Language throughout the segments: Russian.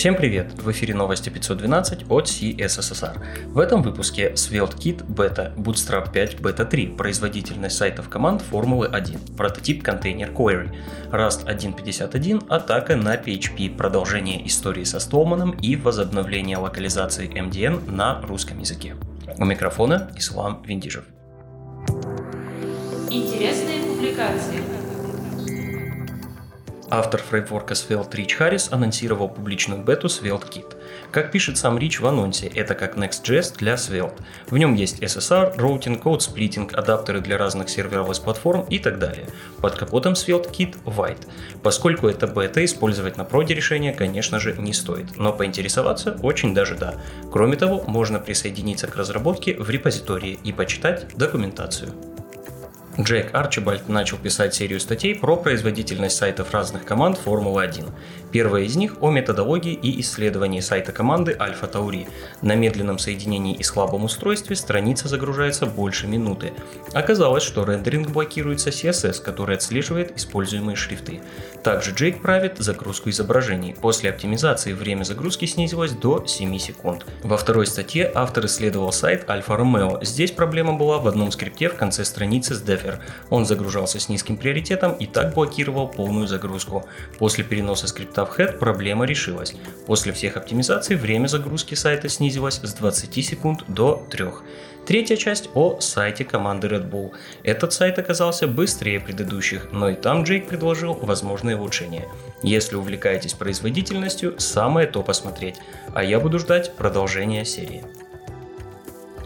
Всем привет! В эфире новости 512 от CSSR. В этом выпуске SvelteKit Beta, Bootstrap 5 Beta 3, производительность сайтов команд Формулы 1, прототип контейнер Query, Rust 1.51, атака на PHP, продолжение истории со Столманом и возобновление локализации MDN на русском языке. У микрофона Ислам Виндижев. Интересные публикации. Автор фреймворка Svelte Рич Харрис анонсировал публичную бету SvelteKit. Как пишет сам Рич в анонсе, это как Next.js для Svelte. В нем есть SSR, роутинг, code splitting, адаптеры для разных серверов платформ и так далее. Под капотом SvelteKit Vite. Поскольку это бета, использовать на проде решение, конечно же, не стоит, но поинтересоваться очень даже да. Кроме того, можно присоединиться к разработке в репозитории и почитать документацию. Джейк Арчибальд начал писать серию статей про производительность сайтов разных команд Формулы-1. Первая из них о методологии и исследовании сайта команды Альфа Таури. На медленном соединении и слабом устройстве страница загружается больше минуты. Оказалось, что рендеринг блокируется CSS, который отслеживает используемые шрифты. Также Джейк правит загрузку изображений. После оптимизации время загрузки снизилось до 7 секунд. Во второй статье автор исследовал сайт Альфа Ромео. Здесь проблема была в одном скрипте в конце страницы с Defer. Он загружался с низким приоритетом и так блокировал полную загрузку. После переноса скрипта в Head проблема решилась. После всех оптимизаций время загрузки сайта снизилось с 20 секунд до 3. Третья часть о сайте команды Red Bull. Этот сайт оказался быстрее предыдущих, но и там Джейк предложил возможные улучшения. Если увлекаетесь производительностью, самое то посмотреть, а я буду ждать продолжения серии.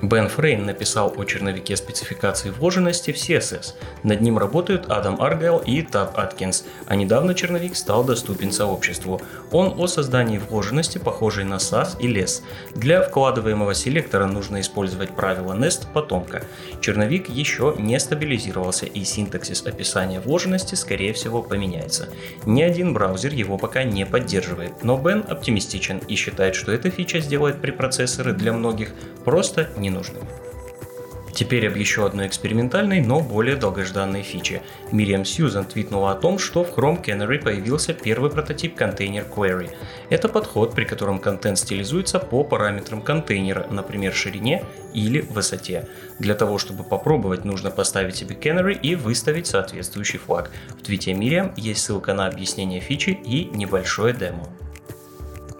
Бен Фрейн написал о черновике спецификации вложенности в CSS. Над ним работают Адам Аргайл и Таб Аткинс, а недавно черновик стал доступен сообществу. Он о создании вложенности, похожей на SAS и LESS. Для вкладываемого селектора нужно использовать правило Nest потомка. Черновик еще не стабилизировался и синтаксис описания вложенности скорее всего поменяется. Ни один браузер его пока не поддерживает, но Бен оптимистичен и считает, что эта фича сделает препроцессоры для многих просто не ненужными. Теперь об еще одной экспериментальной, но более долгожданной фиче. Мириам Сьюзан твитнула о том, что в Chrome Canary появился первый прототип контейнер Query. Это подход, при котором контент стилизуется по параметрам контейнера, например, ширине или высоте. Для того, чтобы попробовать, нужно поставить себе Canary и выставить соответствующий флаг. В твите Мириам есть ссылка на объяснение фичи и небольшое демо.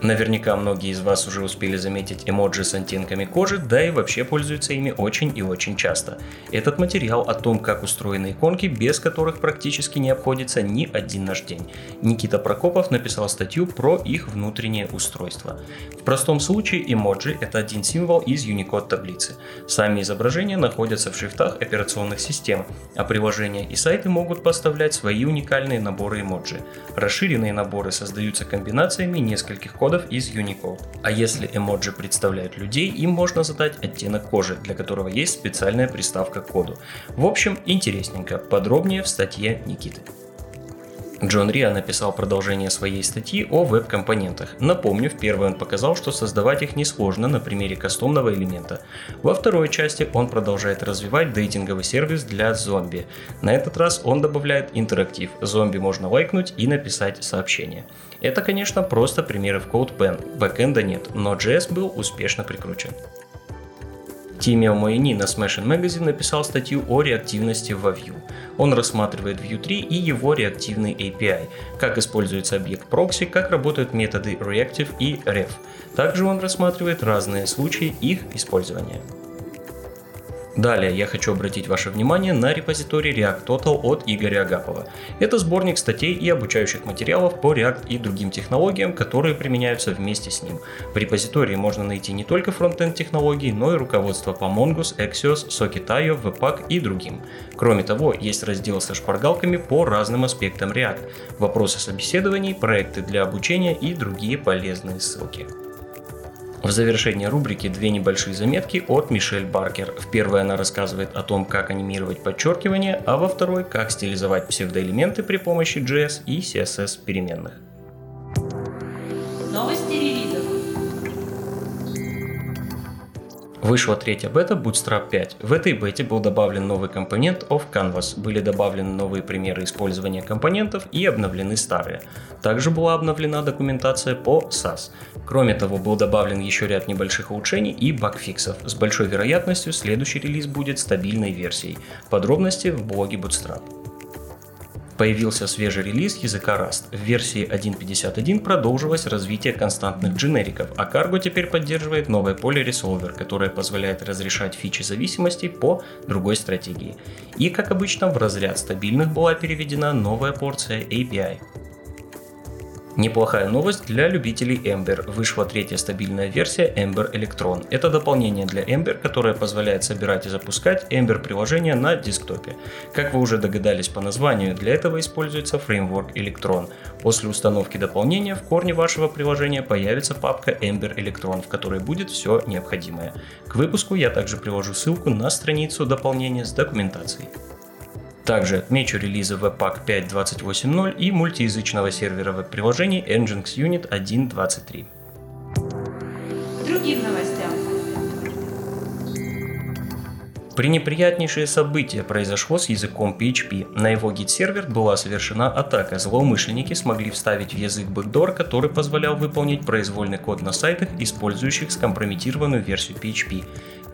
Наверняка многие из вас уже успели заметить эмоджи с оттенками кожи, да и вообще пользуются ими очень и очень часто. Этот материал о том, как устроены иконки, без которых практически не обходится ни один наш день. Никита Прокопов написал статью про их внутреннее устройство. В простом случае эмоджи – это один символ из Unicode таблицы. Сами изображения находятся в шрифтах операционных систем, а приложения и сайты могут поставлять свои уникальные наборы эмоджи. Расширенные наборы создаются комбинациями нескольких кодов кодов из Unicode. А если эмоджи представляют людей, им можно задать оттенок кожи, для которого есть специальная приставка к коду. В общем, интересненько. Подробнее в статье Никиты. Джон Риа написал продолжение своей статьи о веб-компонентах. Напомню, в первой он показал, что создавать их несложно на примере кастомного элемента. Во второй части он продолжает развивать дейтинговый сервис для зомби. На этот раз он добавляет интерактив. Зомби можно лайкнуть и написать сообщение. Это, конечно, просто примеры в CodePen. Бэкэнда нет, но JS был успешно прикручен. Тимио Моини на Smashing Magazine написал статью о реактивности во Vue. Он рассматривает Vue 3 и его реактивный API, как используется объект прокси, как работают методы Reactive и Ref. Также он рассматривает разные случаи их использования. Далее я хочу обратить ваше внимание на репозиторий React Total от Игоря Агапова. Это сборник статей и обучающих материалов по React и другим технологиям, которые применяются вместе с ним. В репозитории можно найти не только фронтенд технологий, но и руководство по Mongoose, Axios, Socket.io, Webpack и другим. Кроме того, есть раздел со шпаргалками по разным аспектам React, вопросы собеседований, проекты для обучения и другие полезные ссылки. В завершение рубрики две небольшие заметки от Мишель Баркер. В первой она рассказывает о том, как анимировать подчеркивание, а во второй, как стилизовать псевдоэлементы при помощи JS и CSS переменных. Вышла третья бета Bootstrap 5. В этой бете был добавлен новый компонент of Canvas, были добавлены новые примеры использования компонентов и обновлены старые. Также была обновлена документация по SAS. Кроме того, был добавлен еще ряд небольших улучшений и багфиксов. С большой вероятностью следующий релиз будет стабильной версией. Подробности в блоге Bootstrap. Появился свежий релиз языка Rust. В версии 1.51 продолжилось развитие константных дженериков, а Cargo теперь поддерживает новое поле Resolver, которое позволяет разрешать фичи зависимостей по другой стратегии. И, как обычно, в разряд стабильных была переведена новая порция API. Неплохая новость для любителей Ember. Вышла третья стабильная версия Ember Electron. Это дополнение для Ember, которое позволяет собирать и запускать Ember приложения на десктопе. Как вы уже догадались по названию, для этого используется фреймворк Electron. После установки дополнения в корне вашего приложения появится папка Ember Electron, в которой будет все необходимое. К выпуску я также приложу ссылку на страницу дополнения с документацией. Также отмечу релизы Webpack 5.28.0 и мультиязычного сервера веб-приложений Nginx Unit 1.23. Другим новостям. Пренеприятнейшее событие произошло с языком PHP. На его Git-сервер была совершена атака. Злоумышленники смогли вставить в язык бэкдор, который позволял выполнить произвольный код на сайтах, использующих скомпрометированную версию PHP.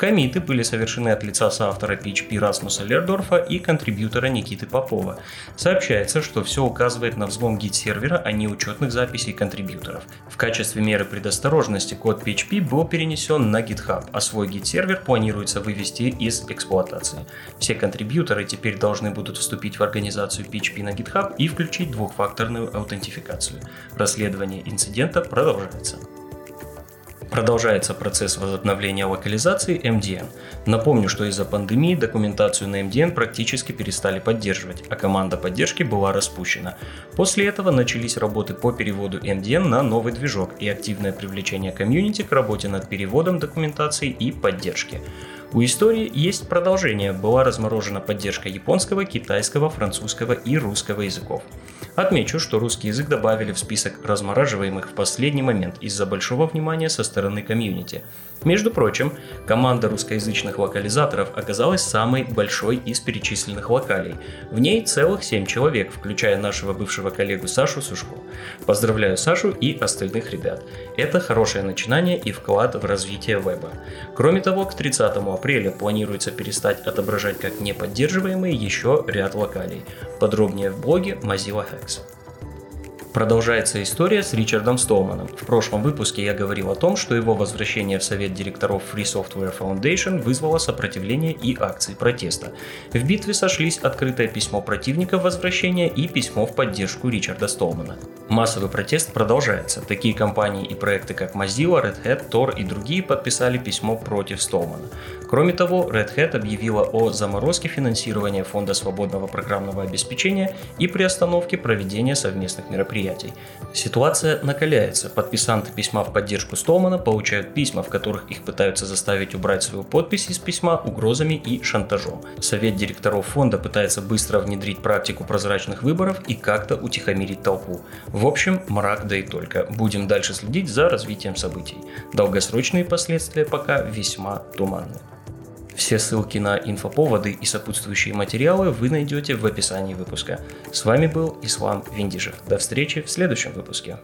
Комиты были совершены от лица соавтора PHP Расмуса Лердорфа и контрибьютора Никиты Попова. Сообщается, что все указывает на взлом гид-сервера, а не учетных записей контрибьюторов. В качестве меры предосторожности код PHP был перенесен на GitHub, а свой гид-сервер планируется вывести из эксплуатации. Все контрибьюторы теперь должны будут вступить в организацию PHP на GitHub и включить двухфакторную аутентификацию. Расследование инцидента продолжается. Продолжается процесс возобновления локализации MDN. Напомню, что из-за пандемии документацию на MDN практически перестали поддерживать, а команда поддержки была распущена. После этого начались работы по переводу MDN на новый движок и активное привлечение комьюнити к работе над переводом документации и поддержки. У истории есть продолжение, была разморожена поддержка японского, китайского, французского и русского языков. Отмечу, что русский язык добавили в список размораживаемых в последний момент из-за большого внимания со стороны комьюнити. Между прочим, команда русскоязычных локализаторов оказалась самой большой из перечисленных локалей. В ней целых 7 человек, включая нашего бывшего коллегу Сашу Сушко. Поздравляю Сашу и остальных ребят. Это хорошее начинание и вклад в развитие веба. Кроме того, к 30 апреля планируется перестать отображать как неподдерживаемые еще ряд локалей. Подробнее в блоге Mozilla Hacks. Продолжается история с Ричардом Столманом. В прошлом выпуске я говорил о том, что его возвращение в совет директоров Free Software Foundation вызвало сопротивление и акции протеста. В битве сошлись открытое письмо противников возвращения и письмо в поддержку Ричарда Столмана. Массовый протест продолжается. Такие компании и проекты, как Mozilla, Red Hat, Tor и другие подписали письмо против Столмана. Кроме того, Red Hat объявила о заморозке финансирования Фонда свободного программного обеспечения и приостановке проведения совместных мероприятий. Ситуация накаляется. Подписанты письма в поддержку Столмана получают письма, в которых их пытаются заставить убрать свою подпись из письма угрозами и шантажом. Совет директоров фонда пытается быстро внедрить практику прозрачных выборов и как-то утихомирить толпу. В общем, мрак да и только. Будем дальше следить за развитием событий. Долгосрочные последствия пока весьма туманны. Все ссылки на инфоповоды и сопутствующие материалы вы найдете в описании выпуска. С вами был Ислам Виндижев. До встречи в следующем выпуске.